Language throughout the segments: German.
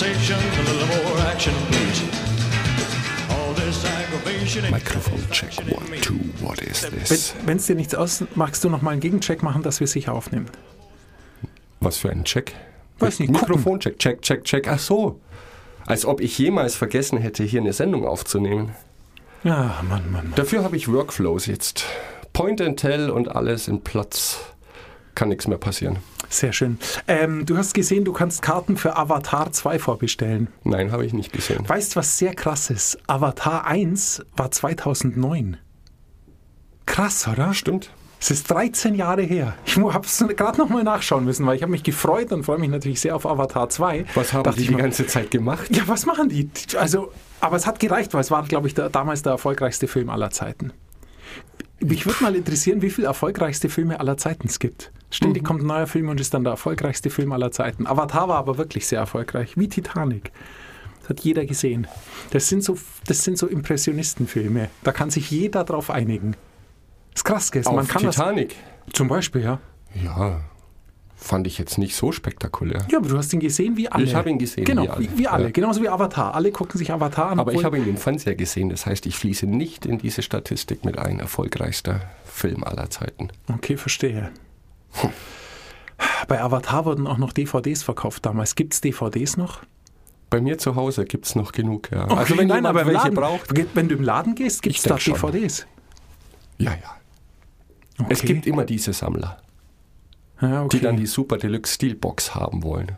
conversation, a little more action, please. All this aggravation ain't Mikrofon check. One, two. What is this? Wenn es dir nichts aus, magst du noch mal einen Gegencheck machen, dass wir sicher aufnehmen? Was für ein Check? Weiß nicht. Mikrofoncheck. Check, check, check. Ach so. Als ob ich jemals vergessen hätte, hier eine Sendung aufzunehmen. Ja, Mann, Mann, Mann. Dafür habe ich Workflows jetzt. Point and Tell und alles in Platz. Kann nichts mehr passieren. Sehr schön. Ähm, du hast gesehen, du kannst Karten für Avatar 2 vorbestellen. Nein, habe ich nicht gesehen. Weißt was sehr krass ist? Avatar 1 war 2009. Krass, oder? Stimmt. Es ist 13 Jahre her. Ich habe es gerade noch mal nachschauen müssen, weil ich habe mich gefreut und freue mich natürlich sehr auf Avatar 2. Was haben Dachte die die mal, ganze Zeit gemacht? Ja, was machen die? Also, aber es hat gereicht, weil es war, glaube ich, der, damals der erfolgreichste Film aller Zeiten. Mich würde mal interessieren, wie viele erfolgreichste Filme aller Zeiten es gibt. Ständig kommt ein neuer Film und ist dann der erfolgreichste Film aller Zeiten. Avatar war aber wirklich sehr erfolgreich, wie Titanic. Das hat jeder gesehen. Das sind so, das sind so Impressionistenfilme. Da kann sich jeder drauf einigen. Das ist krass, gell? Man kann Titanic. das zum Beispiel, ja. Ja, fand ich jetzt nicht so spektakulär. Ja, aber du hast ihn gesehen wie alle. Ich habe ihn gesehen Genau, wie alle. wie, wie alle. Ja. Genauso wie Avatar. Alle gucken sich Avatar an. Aber ich habe ihn im Fernseher gesehen. Das heißt, ich fließe nicht in diese Statistik mit ein. Erfolgreichster Film aller Zeiten. Okay, verstehe. Bei Avatar wurden auch noch DVDs verkauft damals. Gibt es DVDs noch? Bei mir zu Hause gibt es noch genug. Ja. Okay, also wenn nein, aber welche Laden, braucht. Wenn du im Laden gehst, gibt es da schon. DVDs. Ja, ja. Es Okay. gibt immer diese Sammler, ja, okay. die dann die Super Deluxe Steelbox haben wollen.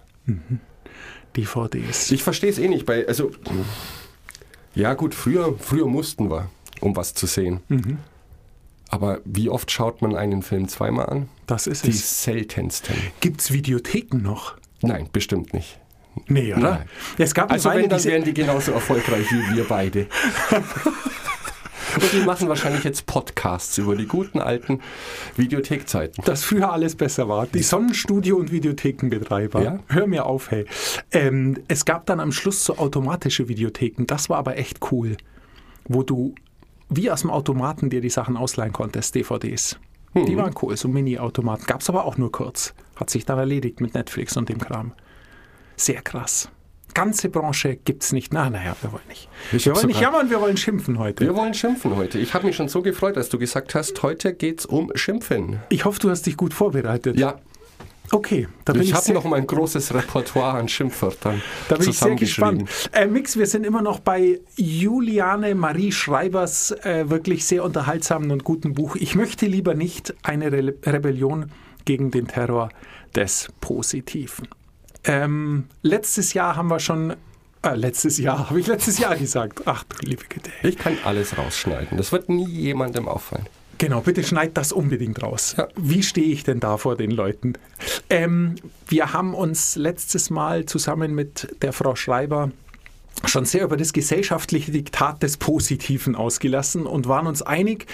DVDs. Ich verstehe es eh nicht. Bei, also, ja gut, früher, früher mussten wir, um was zu sehen. Mhm. Aber wie oft schaut man einen Film zweimal an? Das ist Die es. seltensten. Gibt es Videotheken noch? Nein, bestimmt nicht. Nee, oder? Nein. Es gab Also wenn, dann wären die genauso erfolgreich wie wir beide. Und die machen wahrscheinlich jetzt Podcasts über die guten alten Videothekzeiten. dass früher alles besser war. Die Sonnenstudio- und Videothekenbetreiber. Ja? Hör mir auf, hey. Ähm, es gab dann am Schluss so automatische Videotheken. Das war aber echt cool. Wo du wie aus dem Automaten dir die Sachen ausleihen konntest, DVDs. Die waren cool, so Mini-Automaten. Gab es aber auch nur kurz. Hat sich dann erledigt mit Netflix und dem Kram. Sehr krass. Ganze Branche gibt's nicht. Na, naja, wir wollen nicht. Ich wir wollen nicht jammern, wir wollen schimpfen heute. Wir wollen schimpfen heute. Ich habe mich schon so gefreut, als du gesagt hast, heute geht's um Schimpfen. Ich hoffe, du hast dich gut vorbereitet. Ja, Okay, da bin ich, ich habe noch mein großes Repertoire an Schimpfwörtern Da bin ich sehr gespannt. Äh, Mix, wir sind immer noch bei Juliane Marie Schreibers äh, wirklich sehr unterhaltsamen und guten Buch. Ich möchte lieber nicht eine Re Rebellion gegen den Terror des Positiven. Ähm, letztes Jahr haben wir schon, äh, letztes Jahr, habe ich letztes Jahr gesagt. Ach du liebe Güte. Ich kann alles rausschneiden. Das wird nie jemandem auffallen. Genau, bitte schneid das unbedingt raus. Ja. Wie stehe ich denn da vor den Leuten? Ähm, wir haben uns letztes Mal zusammen mit der Frau Schreiber schon sehr über das gesellschaftliche Diktat des Positiven ausgelassen und waren uns einig,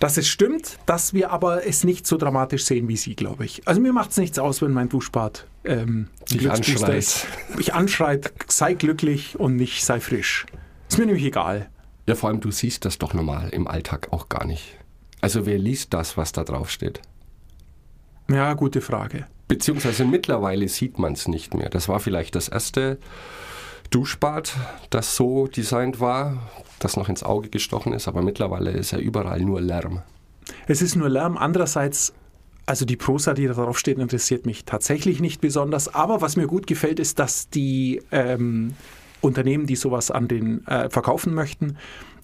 dass es stimmt, dass wir aber es nicht so dramatisch sehen wie Sie, glaube ich. Also mir macht es nichts aus, wenn mein Duschbad ähm, Glücksbooster anschreit. ist. Mich anschreit, sei glücklich und nicht sei frisch. Ist mir nämlich egal. Ja, vor allem, du siehst das doch normal im Alltag auch gar nicht. Also wer liest das, was da drauf steht? Ja, gute Frage. Beziehungsweise mittlerweile sieht man es nicht mehr. Das war vielleicht das erste Duschbad, das so designt war, das noch ins Auge gestochen ist, aber mittlerweile ist ja überall nur Lärm. Es ist nur Lärm. Andererseits, also die Prosa, die da drauf steht, interessiert mich tatsächlich nicht besonders. Aber was mir gut gefällt, ist, dass die ähm, Unternehmen, die sowas an den äh, verkaufen möchten,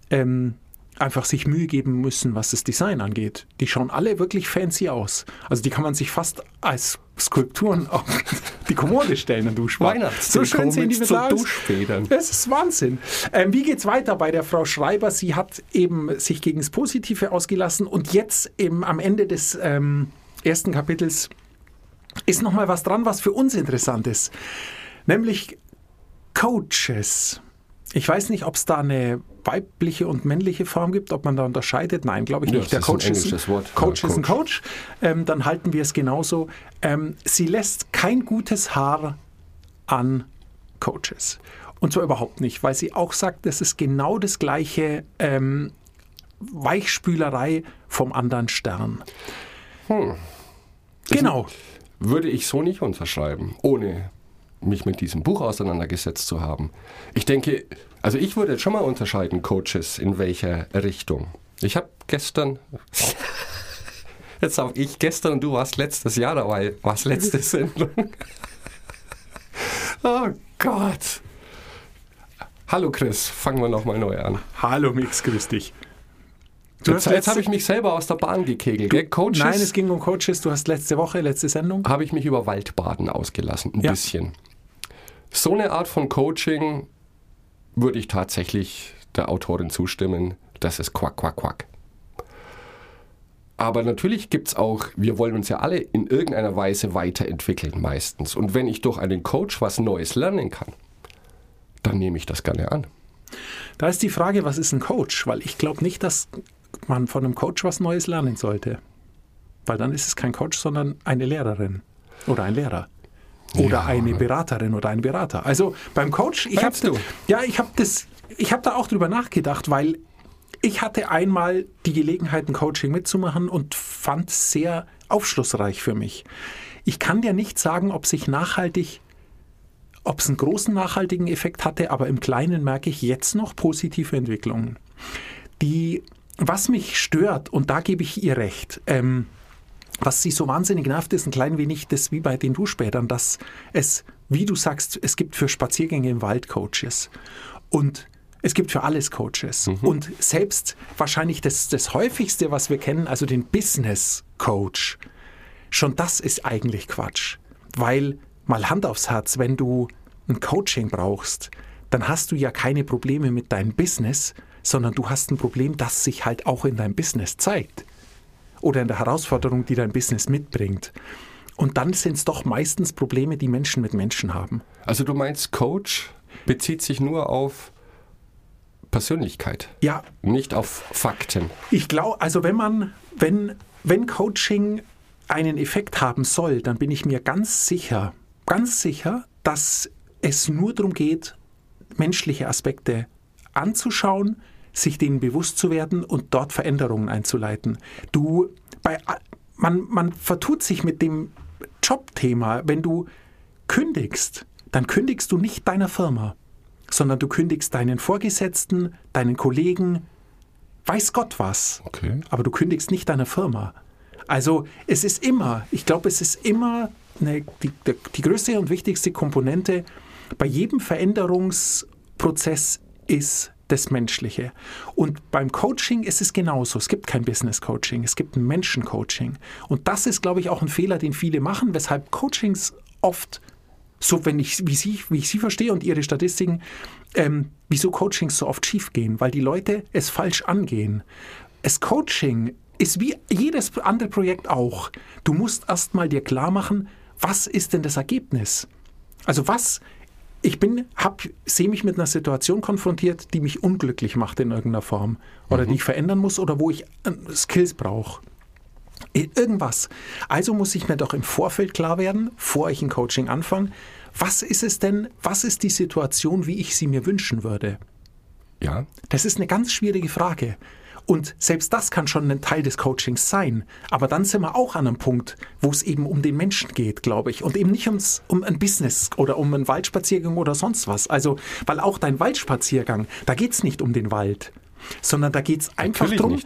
ähm, einfach sich Mühe geben müssen, was das Design angeht. Die schauen alle wirklich fancy aus. Also die kann man sich fast als Skulpturen auf die Kommode stellen, ein Duschbad. So schön sehen die mit. Duschfedern. Das ist Wahnsinn. Ähm, wie geht's weiter bei der Frau Schreiber? Sie hat eben sich gegen das Positive ausgelassen und jetzt eben am Ende des ähm, ersten Kapitels ist noch mal was dran, was für uns interessant ist, nämlich Coaches. Ich weiß nicht, ob es da eine weibliche und männliche Form gibt, ob man da unterscheidet. Nein, glaube ich Ja, nicht. das ist ein englisches Wort. Coach Ja, ist ein Coach. Coach. Ähm, dann halten wir es genauso. Ähm, sie lässt kein gutes Haar an Coaches. Und zwar überhaupt nicht, weil sie auch sagt, das ist genau das gleiche ähm, Weichspülerei vom anderen Stern. Hm. Genau. Würde ich so nicht unterschreiben, ohne mich mit diesem Buch auseinandergesetzt zu haben. Ich denke, also ich würde jetzt schon mal unterscheiden, Coaches, in welcher Richtung. Ich habe gestern, jetzt habe ich gestern und du warst letztes Jahr dabei, was letzte Sendung. oh Gott. Hallo Chris, fangen wir nochmal neu an. Hallo Mix, grüß dich. Du jetzt, jetzt habe ich mich selber aus der Bahn gekegelt. Du, Coaches, nein, es ging um Coaches. Du hast letzte Woche, letzte Sendung. Habe ich mich über Waldbaden ausgelassen, ein ja. bisschen. So eine Art von Coaching würde ich tatsächlich der Autorin zustimmen. Das ist Quack, Quack, Quack. Aber natürlich gibt es auch, wir wollen uns ja alle in irgendeiner Weise weiterentwickeln meistens. Und wenn ich durch einen Coach was Neues lernen kann, dann nehme ich das gerne an. Da ist die Frage, was ist ein Coach? Weil ich glaube nicht, dass man von einem Coach was Neues lernen sollte. Weil dann ist es kein Coach, sondern eine Lehrerin oder ein Lehrer. Oder ja. eine Beraterin oder ein Berater. Also beim Coach, ich habe ja, ich habe das, ich habe da auch drüber nachgedacht, weil ich hatte einmal die Gelegenheit, ein Coaching mitzumachen und fand es sehr aufschlussreich für mich. Ich kann dir nicht sagen, ob sich nachhaltig, ob es einen großen nachhaltigen Effekt hatte, aber im Kleinen merke ich jetzt noch positive Entwicklungen. Die, was mich stört, und da gebe ich ihr recht, ähm, was sie so wahnsinnig nervt, ist ein klein wenig das wie bei den Duschbädern, dass es, wie du sagst, es gibt für Spaziergänge im Wald Coaches. Und es gibt für alles Coaches. Mhm. Und selbst wahrscheinlich das, das häufigste, was wir kennen, also den Business Coach, schon das ist eigentlich Quatsch. Weil, mal Hand aufs Herz, wenn du ein Coaching brauchst, dann hast du ja keine Probleme mit deinem Business, sondern du hast ein Problem, das sich halt auch in deinem Business zeigt. Oder in der Herausforderung, die dein Business mitbringt. Und dann sind es doch meistens Probleme, die Menschen mit Menschen haben. Also du meinst, Coach bezieht sich nur auf Persönlichkeit. Ja. Nicht auf Fakten. Ich glaube, also wenn man, wenn, wenn Coaching einen Effekt haben soll, dann bin ich mir ganz sicher, ganz sicher, dass es nur darum geht, menschliche Aspekte anzuschauen, sich denen bewusst zu werden und dort Veränderungen einzuleiten. Du, bei, man, man vertut sich mit dem Jobthema. Wenn du kündigst, dann kündigst du nicht deiner Firma sondern du kündigst deinen Vorgesetzten, deinen Kollegen, weiß Gott was. Okay. Aber du kündigst nicht deiner Firma. Also es ist immer, ich glaube, es ist immer eine, die, die größte und wichtigste Komponente bei jedem Veränderungsprozess ist das Menschliche. Und beim Coaching ist es genauso. Es gibt kein Business Coaching, es gibt ein Menschen Coaching. Und das ist, glaube ich, auch ein Fehler, den viele machen, weshalb Coachings oft so wenn ich, wie, Sie, wie ich Sie verstehe und Ihre Statistiken, ähm, wieso Coachings so oft schief gehen, weil die Leute es falsch angehen. Das Coaching ist wie jedes andere Projekt auch. Du musst erstmal dir klar machen, was ist denn das Ergebnis? Also was, ich bin, hab, sehe mich mit einer Situation konfrontiert, die mich unglücklich macht in irgendeiner Form oder mhm. die ich verändern muss oder wo ich äh, Skills brauche. Irgendwas. Also muss ich mir doch im Vorfeld klar werden, bevor ich ein Coaching anfange, was ist es denn, was ist die Situation, wie ich sie mir wünschen würde? Ja. Das ist eine ganz schwierige Frage. Und selbst das kann schon ein Teil des Coachings sein. Aber dann sind wir auch an einem Punkt, wo es eben um den Menschen geht, glaube ich. Und eben nicht ums, um ein Business oder um einen Waldspaziergang oder sonst was. Also, weil auch dein Waldspaziergang, da geht es nicht um den Wald, sondern da geht es einfach darum,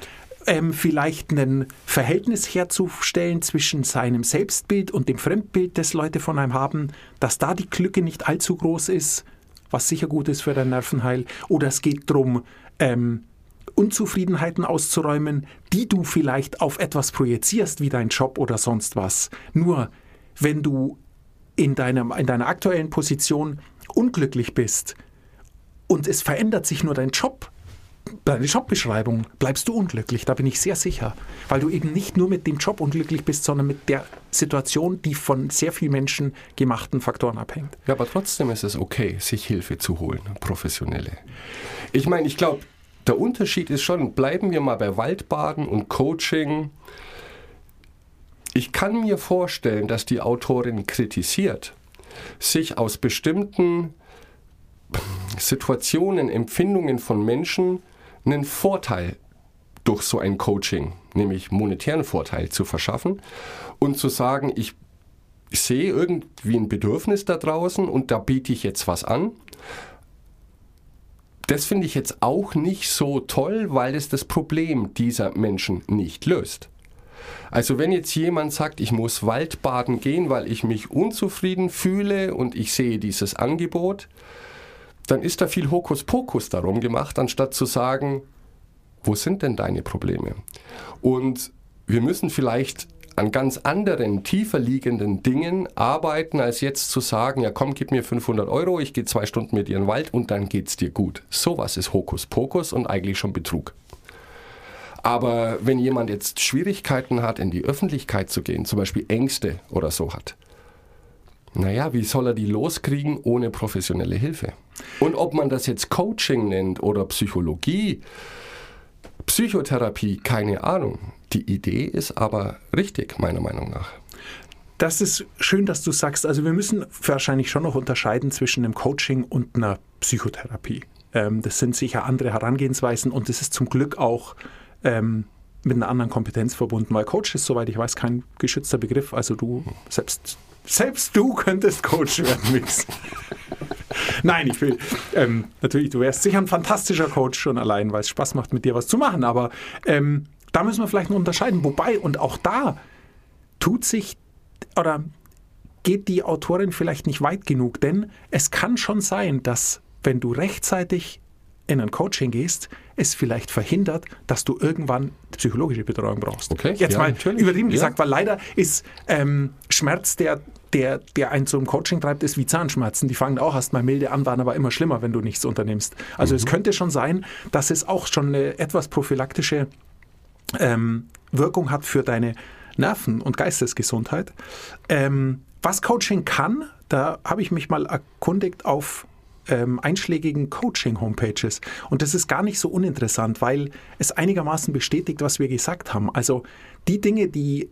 ähm, vielleicht ein Verhältnis herzustellen zwischen seinem Selbstbild und dem Fremdbild, das Leute von einem haben, dass da die Glücke nicht allzu groß ist, was sicher gut ist für dein Nervenheil. Oder es geht darum, ähm, Unzufriedenheiten auszuräumen, die du vielleicht auf etwas projizierst, wie dein Job oder sonst was. Nur wenn du in deiner, in deiner aktuellen Position unglücklich bist und es verändert sich nur dein Job, deine Jobbeschreibung bleibst du unglücklich, da bin ich sehr sicher, weil du eben nicht nur mit dem Job unglücklich bist, sondern mit der Situation, die von sehr vielen Menschen gemachten Faktoren abhängt. Ja, aber trotzdem ist es okay, sich Hilfe zu holen, professionelle. Ich meine, ich glaube, der Unterschied ist schon, bleiben wir mal bei Waldbaden und Coaching. Ich kann mir vorstellen, dass die Autorin kritisiert, sich aus bestimmten Situationen, Empfindungen von Menschen einen Vorteil durch so ein Coaching, nämlich monetären Vorteil zu verschaffen und zu sagen, ich sehe irgendwie ein Bedürfnis da draußen und da biete ich jetzt was an. Das finde ich jetzt auch nicht so toll, weil es das Problem dieser Menschen nicht löst. Also wenn jetzt jemand sagt, ich muss Waldbaden gehen, weil ich mich unzufrieden fühle und ich sehe dieses Angebot, dann ist da viel Hokuspokus darum gemacht, anstatt zu sagen, wo sind denn deine Probleme? Und wir müssen vielleicht an ganz anderen, tiefer liegenden Dingen arbeiten, als jetzt zu sagen, ja komm, gib mir 500 Euro, ich gehe zwei Stunden mit dir in den Wald und dann geht's dir gut. Sowas ist Hokuspokus und eigentlich schon Betrug. Aber wenn jemand jetzt Schwierigkeiten hat, in die Öffentlichkeit zu gehen, zum Beispiel Ängste oder so hat, naja, wie soll er die loskriegen ohne professionelle Hilfe? Und ob man das jetzt Coaching nennt oder Psychologie, Psychotherapie, keine Ahnung. Die Idee ist aber richtig, meiner Meinung nach. Das ist schön, dass du sagst. Also wir müssen wahrscheinlich schon noch unterscheiden zwischen einem Coaching und einer Psychotherapie. Ähm, das sind sicher andere Herangehensweisen und es ist zum Glück auch ähm, mit einer anderen Kompetenz verbunden, weil Coach ist, soweit ich weiß, kein geschützter Begriff. Also du, selbst, selbst du könntest Coach werden, Mix. Nein, ich will, ähm, natürlich, du wärst sicher ein fantastischer Coach schon allein, weil es Spaß macht, mit dir was zu machen, aber ähm, da müssen wir vielleicht noch unterscheiden. Wobei, und auch da tut sich, oder geht die Autorin vielleicht nicht weit genug, denn es kann schon sein, dass wenn du rechtzeitig in ein Coaching gehst, es vielleicht verhindert, dass du irgendwann psychologische Betreuung brauchst. Okay, Jetzt ja, mal natürlich. übertrieben Ja. gesagt, weil leider ist ähm, Schmerz, der, der, der einen zum Coaching treibt, ist wie Zahnschmerzen. Die fangen auch erst mal milde an, waren aber immer schlimmer, wenn du nichts unternimmst. Also Mhm. es könnte schon sein, dass es auch schon eine etwas prophylaktische ähm, Wirkung hat für deine Nerven- und Geistesgesundheit. Ähm, was Coaching kann, da habe ich mich mal erkundigt auf ähm, einschlägigen Coaching-Homepages. Und das ist gar nicht so uninteressant, weil es einigermaßen bestätigt, was wir gesagt haben. Also die Dinge, die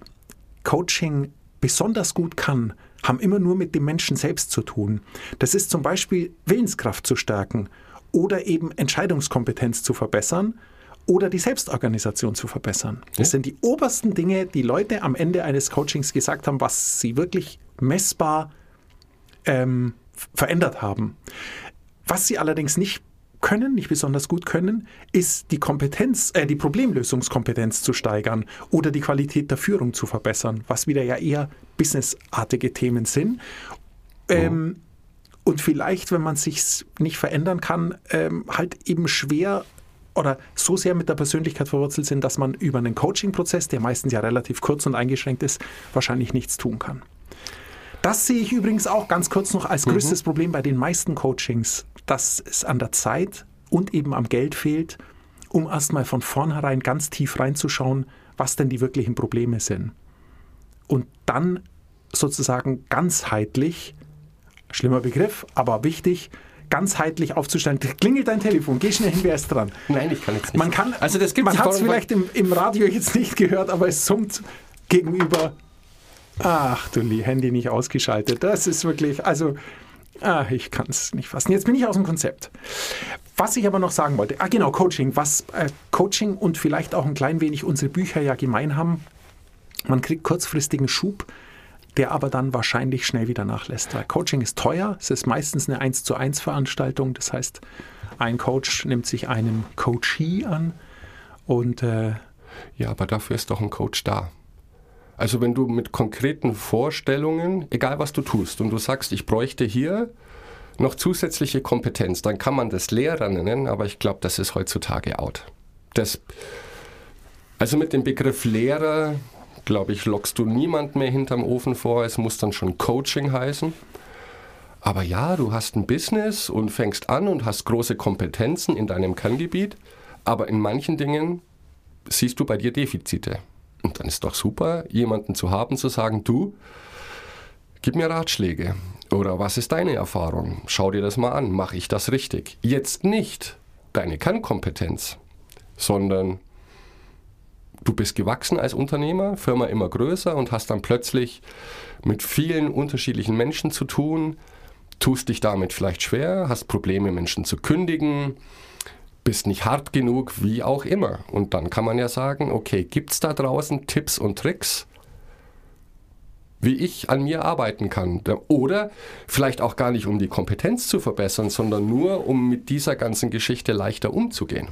Coaching besonders gut kann, haben immer nur mit dem Menschen selbst zu tun. Das ist zum Beispiel Willenskraft zu stärken oder eben Entscheidungskompetenz zu verbessern oder die Selbstorganisation zu verbessern. Das sind die obersten Dinge, die Leute am Ende eines Coachings gesagt haben, was sie wirklich messbar ähm, verändert haben. Was sie allerdings nicht können, nicht besonders gut können, ist die Kompetenz, äh, die Problemlösungskompetenz zu steigern oder die Qualität der Führung zu verbessern, was wieder ja eher businessartige Themen sind. Ähm, und vielleicht, wenn man sich nicht verändern kann, ähm, halt eben schwer oder so sehr mit der Persönlichkeit verwurzelt sind, dass man über einen Coaching-Prozess, der meistens ja relativ kurz und eingeschränkt ist, wahrscheinlich nichts tun kann. Das sehe ich übrigens auch ganz kurz noch als größtes Problem bei den meisten Coachings, dass es an der Zeit und eben am Geld fehlt, um erstmal von vornherein ganz tief reinzuschauen, was denn die wirklichen Probleme sind. Und dann sozusagen ganzheitlich, schlimmer Begriff, aber wichtig, ganzheitlich aufzustellen. Klingelt dein Telefon, geh schnell hin, wer ist dran? Nein, ich kann jetzt nicht. Man kann, also das gibt man hat es vielleicht im, im Radio jetzt nicht gehört, aber es summt gegenüber. Ach du Lie, Handy nicht ausgeschaltet. Das ist wirklich, also, ah, ich kann es nicht fassen. Jetzt bin ich aus dem Konzept. Was ich aber noch sagen wollte, ah genau, Coaching. Was äh, Coaching und vielleicht auch ein klein wenig unsere Bücher ja gemein haben, man kriegt kurzfristigen Schub, der aber dann wahrscheinlich schnell wieder nachlässt. Weil Coaching ist teuer, es ist meistens eine 1 zu 1 Veranstaltung. Das heißt, ein Coach nimmt sich einen Coachee an und äh, Ja, aber dafür ist doch ein Coach da. Also wenn du mit konkreten Vorstellungen, egal was du tust, und du sagst, ich bräuchte hier noch zusätzliche Kompetenz, dann kann man das Lehrer nennen, aber ich glaube, das ist heutzutage out. Das, also mit dem Begriff Lehrer, glaube ich, lockst du niemand mehr hinterm Ofen vor. Es muss dann schon Coaching heißen. Aber ja, du hast ein Business und fängst an und hast große Kompetenzen in deinem Kerngebiet, aber in manchen Dingen siehst du bei dir Defizite. Und dann ist doch super, jemanden zu haben, zu sagen, du, gib mir Ratschläge. Oder was ist deine Erfahrung? Schau dir das mal an, mache ich das richtig? Jetzt nicht deine Kernkompetenz, sondern du bist gewachsen als Unternehmer, Firma immer größer und hast dann plötzlich mit vielen unterschiedlichen Menschen zu tun, tust dich damit vielleicht schwer, hast Probleme, Menschen zu kündigen, bist nicht hart genug, wie auch immer. Und dann kann man ja sagen, okay, gibt es da draußen Tipps und Tricks, wie ich an mir arbeiten kann. Oder vielleicht auch gar nicht, um die Kompetenz zu verbessern, sondern nur, um mit dieser ganzen Geschichte leichter umzugehen.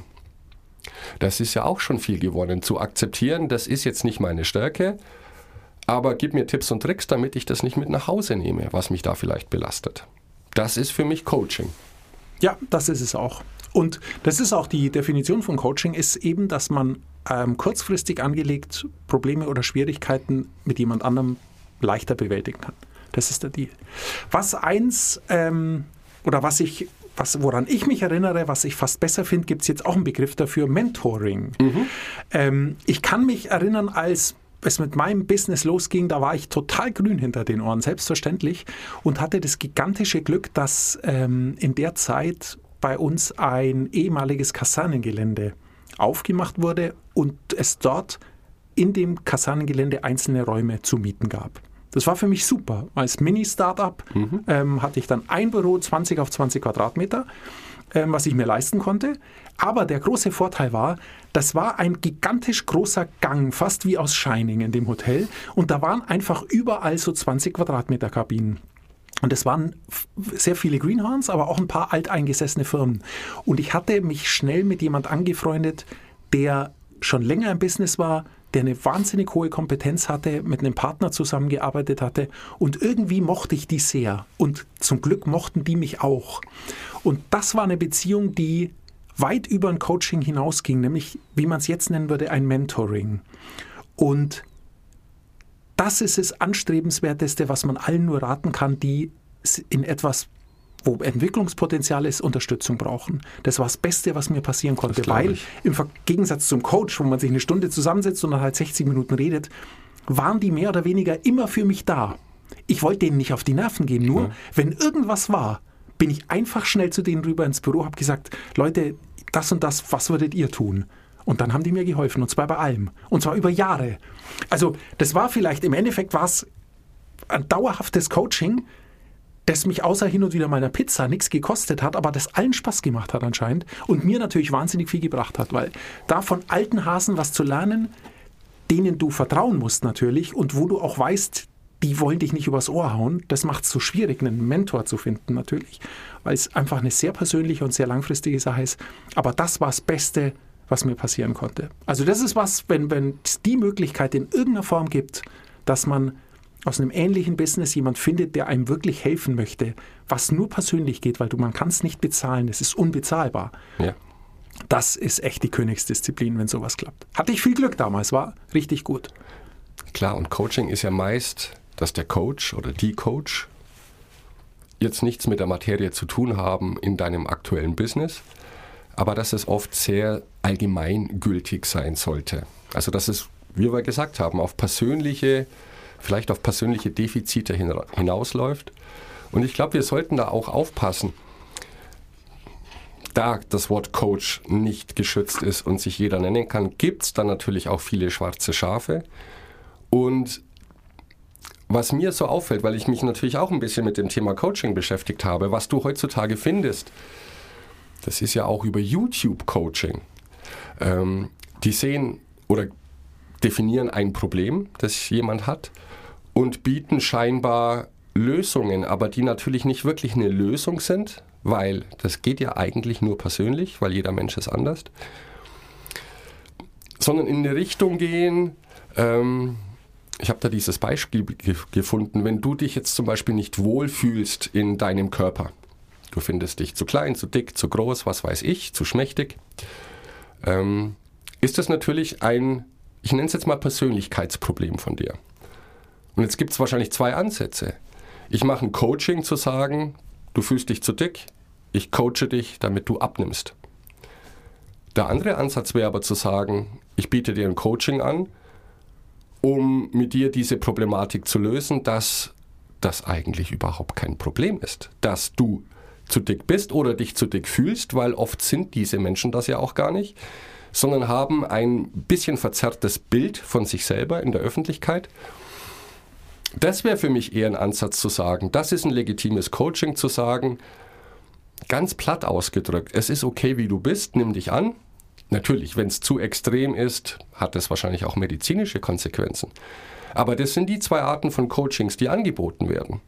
Das ist ja auch schon viel gewonnen, zu akzeptieren, das ist jetzt nicht meine Stärke, aber gib mir Tipps und Tricks, damit ich das nicht mit nach Hause nehme, was mich da vielleicht belastet. Das ist für mich Coaching. Ja, das ist es auch. Und das ist auch die Definition von Coaching, ist eben, dass man ähm, kurzfristig angelegt Probleme oder Schwierigkeiten mit jemand anderem leichter bewältigen kann. Das ist der Deal. Was eins ähm, oder was ich was, woran ich mich erinnere, was ich fast besser finde, gibt es jetzt auch einen Begriff dafür, Mentoring. Mhm. Ähm, ich kann mich erinnern, als es mit meinem Business losging, da war ich total grün hinter den Ohren, selbstverständlich, und hatte das gigantische Glück, dass ähm, in der Zeit bei uns ein ehemaliges Kasernengelände aufgemacht wurde und es dort in dem Kasernengelände einzelne Räume zu mieten gab. Das war für mich super. Als Mini-Startup mhm. ähm, hatte ich dann ein Büro, 20 auf 20 Quadratmeter, ähm, was ich mir leisten konnte. Aber der große Vorteil war, das war ein gigantisch großer Gang, fast wie aus Shining in dem Hotel. Und da waren einfach überall so 20 Quadratmeter Kabinen. Und es waren sehr viele Greenhorns, aber auch ein paar alteingesessene Firmen. Und ich hatte mich schnell mit jemand angefreundet, der schon länger im Business war, der eine wahnsinnig hohe Kompetenz hatte, mit einem Partner zusammengearbeitet hatte und irgendwie mochte ich die sehr und zum Glück mochten die mich auch. Und das war eine Beziehung, die weit über ein Coaching hinausging, nämlich wie man es jetzt nennen würde, ein Mentoring. Und das ist das Anstrebenswerteste, was man allen nur raten kann, die in etwas wo Entwicklungspotenzial ist, Unterstützung brauchen. Das war das Beste, was mir passieren konnte, weil ich. im Gegensatz zum Coach, wo man sich eine Stunde zusammensetzt und dann halt 60 Minuten redet, waren die mehr oder weniger immer für mich da. Ich wollte denen nicht auf die Nerven gehen, nur ja. wenn irgendwas war, bin ich einfach schnell zu denen rüber ins Büro, habe gesagt, Leute, das und das, was würdet ihr tun? Und dann haben die mir geholfen, und zwar bei allem. Und zwar über Jahre. Also das war vielleicht, im Endeffekt war es ein dauerhaftes Coaching, das mich außer hin und wieder meiner Pizza nichts gekostet hat, aber das allen Spaß gemacht hat anscheinend und mir natürlich wahnsinnig viel gebracht hat, weil da von alten Hasen was zu lernen, denen du vertrauen musst natürlich und wo du auch weißt, die wollen dich nicht übers Ohr hauen, das macht es so schwierig, einen Mentor zu finden natürlich, weil es einfach eine sehr persönliche und sehr langfristige Sache ist. Aber das war das Beste, was mir passieren konnte. Also das ist was, wenn, wenn es die Möglichkeit in irgendeiner Form gibt, dass man aus einem ähnlichen Business jemand findet, der einem wirklich helfen möchte, was nur persönlich geht, weil du man kann es nicht bezahlen, es ist unbezahlbar. Ja. Das ist echt die Königsdisziplin, wenn sowas klappt. Hatte ich viel Glück damals, war richtig gut. Klar, und Coaching ist ja meist, dass der Coach oder die Coach jetzt nichts mit der Materie zu tun haben in deinem aktuellen Business, aber dass es oft sehr allgemeingültig sein sollte. Also dass es, wie wir gesagt haben, auf persönliche vielleicht auf persönliche Defizite hinausläuft. Und ich glaube, wir sollten da auch aufpassen, da das Wort Coach nicht geschützt ist und sich jeder nennen kann, gibt es dann natürlich auch viele schwarze Schafe. Und was mir so auffällt, weil ich mich natürlich auch ein bisschen mit dem Thema Coaching beschäftigt habe, was du heutzutage findest, das ist ja auch über YouTube Coaching. Ähm, die sehen oder definieren ein Problem, das jemand hat und bieten scheinbar Lösungen, aber die natürlich nicht wirklich eine Lösung sind, weil das geht ja eigentlich nur persönlich, weil jeder Mensch ist anders, sondern in eine Richtung gehen, ähm, ich habe da dieses Beispiel ge gefunden, wenn du dich jetzt zum Beispiel nicht wohlfühlst in deinem Körper, du findest dich zu klein, zu dick, zu groß, was weiß ich, zu schmächtig, ähm, ist das natürlich ein, ich nenne es jetzt mal Persönlichkeitsproblem von dir. Und jetzt gibt es wahrscheinlich zwei Ansätze. Ich mache ein Coaching zu sagen, du fühlst dich zu dick, ich coache dich, damit du abnimmst. Der andere Ansatz wäre aber zu sagen, ich biete dir ein Coaching an, um mit dir diese Problematik zu lösen, dass das eigentlich überhaupt kein Problem ist, dass du zu dick bist oder dich zu dick fühlst, weil oft sind diese Menschen das ja auch gar nicht, sondern haben ein bisschen verzerrtes Bild von sich selber in der Öffentlichkeit das wäre für mich eher ein Ansatz zu sagen, das ist ein legitimes Coaching zu sagen, ganz platt ausgedrückt, es ist okay, wie du bist, nimm dich an. Natürlich, wenn es zu extrem ist, hat es wahrscheinlich auch medizinische Konsequenzen. Aber das sind die zwei Arten von Coachings, die angeboten werden.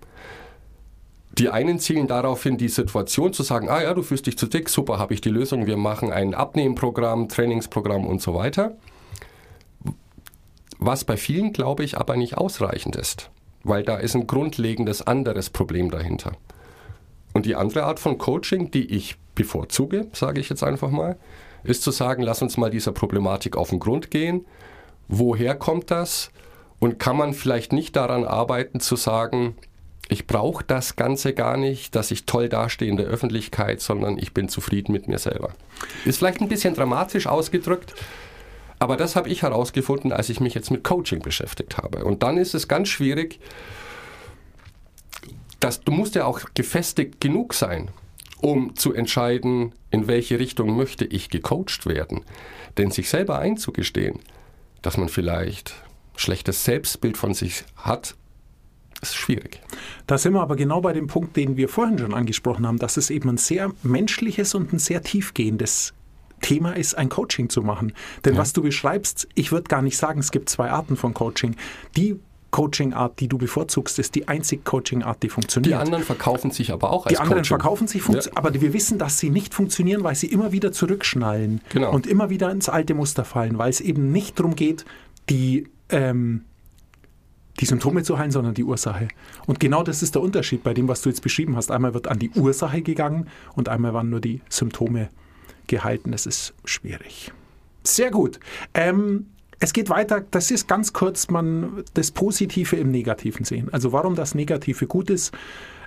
Die einen zielen darauf hin, die Situation zu sagen, ah ja, du fühlst dich zu dick, super, habe ich die Lösung, wir machen ein Abnehmprogramm, Trainingsprogramm und so weiter. Was bei vielen, glaube ich, aber nicht ausreichend ist, weil da ist ein grundlegendes anderes Problem dahinter. Und die andere Art von Coaching, die ich bevorzuge, sage ich jetzt einfach mal, ist zu sagen, lass uns mal dieser Problematik auf den Grund gehen. Woher kommt das? Und kann man vielleicht nicht daran arbeiten zu sagen, ich brauche das Ganze gar nicht, dass ich toll dastehe in der Öffentlichkeit, sondern ich bin zufrieden mit mir selber. Ist vielleicht ein bisschen dramatisch ausgedrückt, aber das habe ich herausgefunden, als ich mich jetzt mit Coaching beschäftigt habe. Und dann ist es ganz schwierig, dass du musst ja auch gefestigt genug sein, um zu entscheiden, in welche Richtung möchte ich gecoacht werden. Denn sich selber einzugestehen, dass man vielleicht schlechtes Selbstbild von sich hat, ist schwierig. Da sind wir aber genau bei dem Punkt, den wir vorhin schon angesprochen haben, dass es eben ein sehr menschliches und ein sehr tiefgehendes Thema ist, ein Coaching zu machen. Denn ja. was du beschreibst, ich würde gar nicht sagen, es gibt zwei Arten von Coaching. Die Coaching-Art, die du bevorzugst, ist die einzige Coaching-Art, die funktioniert. Die anderen verkaufen sich aber auch als Die anderen Coaching. verkaufen sich, ja. aber wir wissen, dass sie nicht funktionieren, weil sie immer wieder zurückschnallen genau. und immer wieder ins alte Muster fallen, weil es eben nicht darum geht, die, ähm, die Symptome zu heilen, sondern die Ursache. Und genau das ist der Unterschied bei dem, was du jetzt beschrieben hast. Einmal wird an die Ursache gegangen und einmal waren nur die Symptome gehalten. Das ist schwierig. Sehr gut. Ähm, es geht weiter, das ist ganz kurz, man das Positive im Negativen sehen. Also warum das Negative gut ist.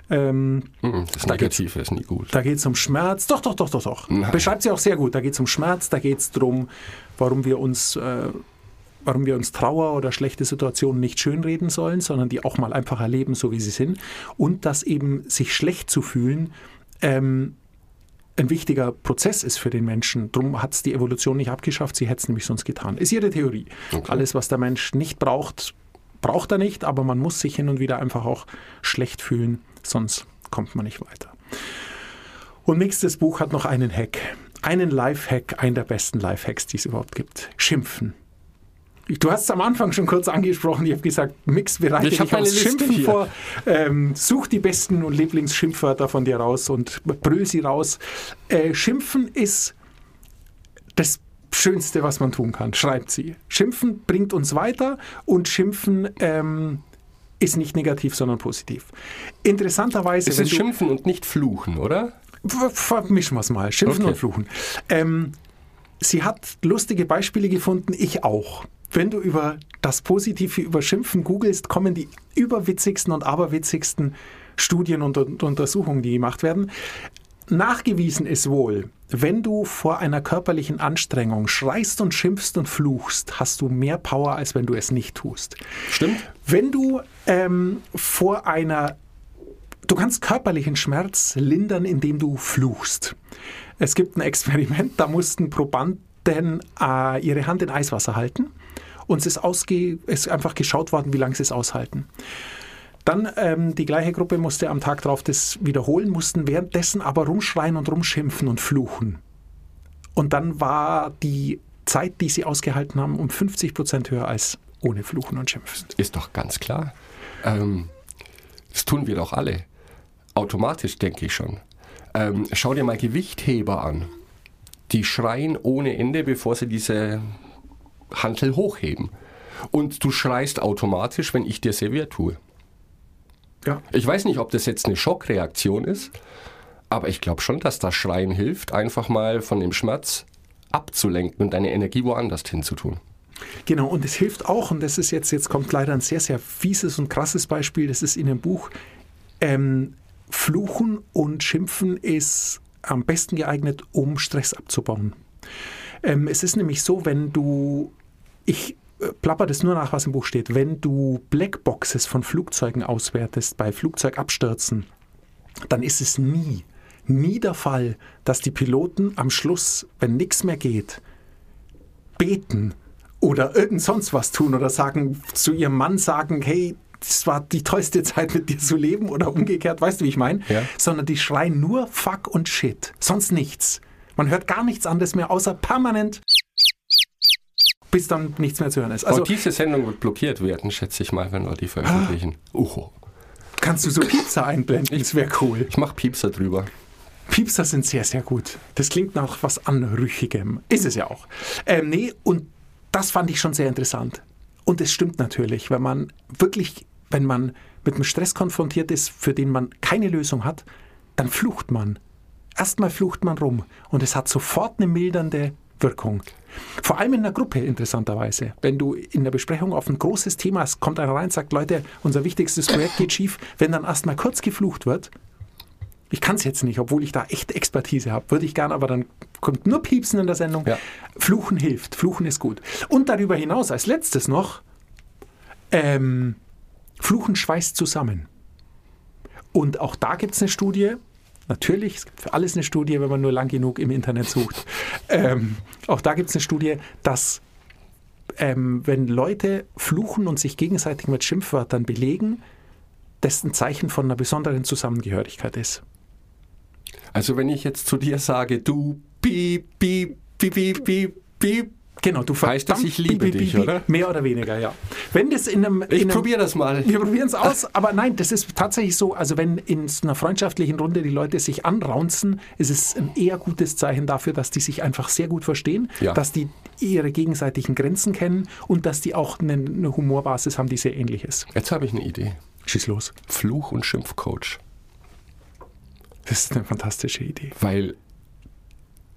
Ähm, das Negative ist nie gut. Da geht es um Schmerz. Doch, doch, doch, doch, doch. Beschreibt sie auch sehr gut. Da geht es um Schmerz, da geht es darum, warum wir uns, äh, warum wir uns Trauer oder schlechte Situationen nicht schönreden sollen, sondern die auch mal einfach erleben, so wie sie sind. Und dass eben sich schlecht zu fühlen ähm, ein wichtiger Prozess ist für den Menschen. Darum hat es die Evolution nicht abgeschafft, sie hätte es nämlich sonst getan. Ist ihre Theorie. Okay. Alles, was der Mensch nicht braucht, braucht er nicht, aber man muss sich hin und wieder einfach auch schlecht fühlen, sonst kommt man nicht weiter. Und nächstes Buch hat noch einen Hack. Einen Life-Hack, einen der besten Life-Hacks, die es überhaupt gibt. Schimpfen. Du hast es am Anfang schon kurz angesprochen. Ich habe gesagt, Mix bereite ich dich aufs Schimpfen hier. vor. Ähm, such die besten und Lieblingsschimpfwörter von dir raus und brüll sie raus. Äh, Schimpfen ist das Schönste, was man tun kann, schreibt sie. Schimpfen bringt uns weiter und Schimpfen ähm, ist nicht negativ, sondern positiv. Interessanterweise. Es ist Schimpfen und nicht Fluchen, oder? Vermischen wir es mal. Schimpfen okay. und Fluchen. Ähm, sie hat lustige Beispiele gefunden, ich auch wenn du über das Positive über Schimpfen googelst, kommen die überwitzigsten und aberwitzigsten Studien und, und Untersuchungen, die gemacht werden. Nachgewiesen ist wohl, wenn du vor einer körperlichen Anstrengung schreist und schimpfst und fluchst, hast du mehr Power, als wenn du es nicht tust. Stimmt. Wenn du ähm, vor einer, du kannst körperlichen Schmerz lindern, indem du fluchst. Es gibt ein Experiment, da mussten Probanden äh, ihre Hand in Eiswasser halten und es ist, ausge ist einfach geschaut worden, wie lange sie es aushalten. Dann ähm, die gleiche Gruppe musste am Tag darauf das wiederholen, mussten währenddessen aber rumschreien und rumschimpfen und fluchen. Und dann war die Zeit, die sie ausgehalten haben, um 50 Prozent höher als ohne Fluchen und Schimpfen. Ist doch ganz klar. Ähm, das tun wir doch alle. Automatisch denke ich schon. Ähm, schau dir mal Gewichtheber an. Die schreien ohne Ende, bevor sie diese Hantel hochheben. Und du schreist automatisch, wenn ich dir serviert tue. Ja. Ich weiß nicht, ob das jetzt eine Schockreaktion ist, aber ich glaube schon, dass das Schreien hilft, einfach mal von dem Schmerz abzulenken und deine Energie woanders hinzutun. Genau, und es hilft auch, und das ist jetzt, jetzt kommt leider ein sehr, sehr fieses und krasses Beispiel, das ist in dem Buch, ähm, Fluchen und Schimpfen ist am besten geeignet, um Stress abzubauen. Ähm, es ist nämlich so, wenn du ich äh, plapper das nur nach, was im Buch steht. Wenn du Blackboxes von Flugzeugen auswertest bei Flugzeugabstürzen, dann ist es nie, nie der Fall, dass die Piloten am Schluss, wenn nichts mehr geht, beten oder irgend sonst was tun oder sagen, zu ihrem Mann sagen, hey, das war die tollste Zeit mit dir zu leben oder umgekehrt, weißt du, wie ich meine? Ja. Sondern die schreien nur Fuck und Shit, sonst nichts. Man hört gar nichts anderes mehr, außer permanent bis dann nichts mehr zu hören ist. Also Also diese Sendung wird blockiert werden, schätze ich mal, wenn wir die veröffentlichen. Uhu. kannst du so Piepser einblenden, das wäre cool. Ich mache Piepser drüber. Piepser sind sehr, sehr gut. Das klingt nach was Anrüchigem. Ist es ja auch. Ähm, nee, und das fand ich schon sehr interessant. Und es stimmt natürlich, wenn man wirklich, wenn man mit einem Stress konfrontiert ist, für den man keine Lösung hat, dann flucht man. Erstmal flucht man rum und es hat sofort eine mildernde Wirkung. Vor allem in einer Gruppe, interessanterweise. Wenn du in der Besprechung auf ein großes Thema hast, kommt einer rein und sagt, Leute, unser wichtigstes Projekt geht schief. Wenn dann erstmal kurz geflucht wird, ich kann es jetzt nicht, obwohl ich da echt Expertise habe. Würde ich gern, aber dann kommt nur Piepsen in der Sendung. Ja. Fluchen hilft. Fluchen ist gut. Und darüber hinaus, als letztes noch, ähm, Fluchen schweißt zusammen. Und auch da gibt es eine Studie. Natürlich, es gibt für alles eine Studie, wenn man nur lang genug im Internet sucht. ähm, auch da gibt es eine Studie, dass ähm, wenn Leute fluchen und sich gegenseitig mit Schimpfwörtern belegen, das ein Zeichen von einer besonderen Zusammengehörigkeit ist. Also wenn ich jetzt zu dir sage, du piep, piep, piep, piep, piep, piep, Genau, du Heißt das, ich liebe Piep, piep, dich, piep, oder? Mehr oder weniger, ja. Wenn das in einem. ich probiere das mal. Wir probieren es aus, aber nein, das ist tatsächlich so. Also, wenn in einer freundschaftlichen Runde die Leute sich anraunzen, ist es ein eher gutes Zeichen dafür, dass die sich einfach sehr gut verstehen, Ja. dass die ihre gegenseitigen Grenzen kennen und dass die auch eine, eine Humorbasis haben, die sehr ähnlich ist. Jetzt habe ich eine Idee. Schieß los. Fluch- und Schimpfcoach. Das ist eine fantastische Idee. Weil,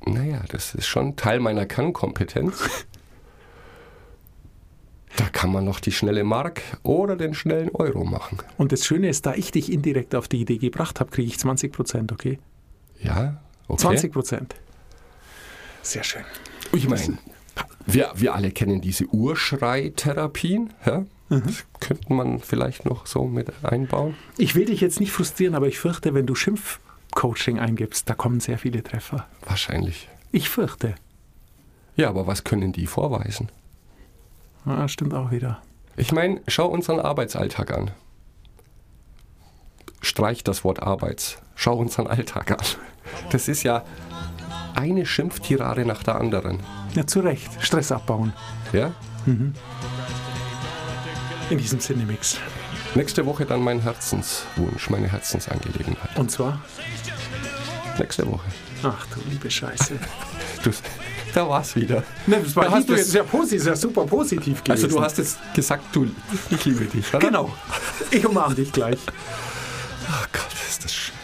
naja, das ist schon Teil meiner Kernkompetenz. Da kann man noch die schnelle Mark oder den schnellen Euro machen. Und das Schöne ist, da ich dich indirekt auf die Idee gebracht habe, kriege ich 20 Prozent, okay? Ja, okay. 20 Prozent. Sehr schön. Ich meine, wir, wir alle kennen diese Urschreitherapien. Ja? Das könnte man vielleicht noch so mit einbauen. Ich will dich jetzt nicht frustrieren, aber ich fürchte, wenn du Schimpfcoaching eingibst, da kommen sehr viele Treffer. Wahrscheinlich. Ich fürchte. Ja, aber was können die vorweisen? Ja, stimmt auch wieder. Ich meine, schau unseren Arbeitsalltag an. Streich das Wort Arbeits. Schau unseren Alltag an. Das ist ja eine Schimpftirade nach der anderen. Ja, zu Recht. Stress abbauen. Ja? In diesem Cinemix. Nächste Woche dann mein Herzenswunsch, meine Herzensangelegenheit. Und zwar, Nächste Woche. ach du liebe Scheiße. Du, da war's wieder. Ne, das war Da hast du jetzt sehr positiv, sehr super positiv gewesen. Also du hast jetzt gesagt, du, ich liebe dich, oder? Genau. Ich umarme dich gleich. Oh Gott, ist das schön.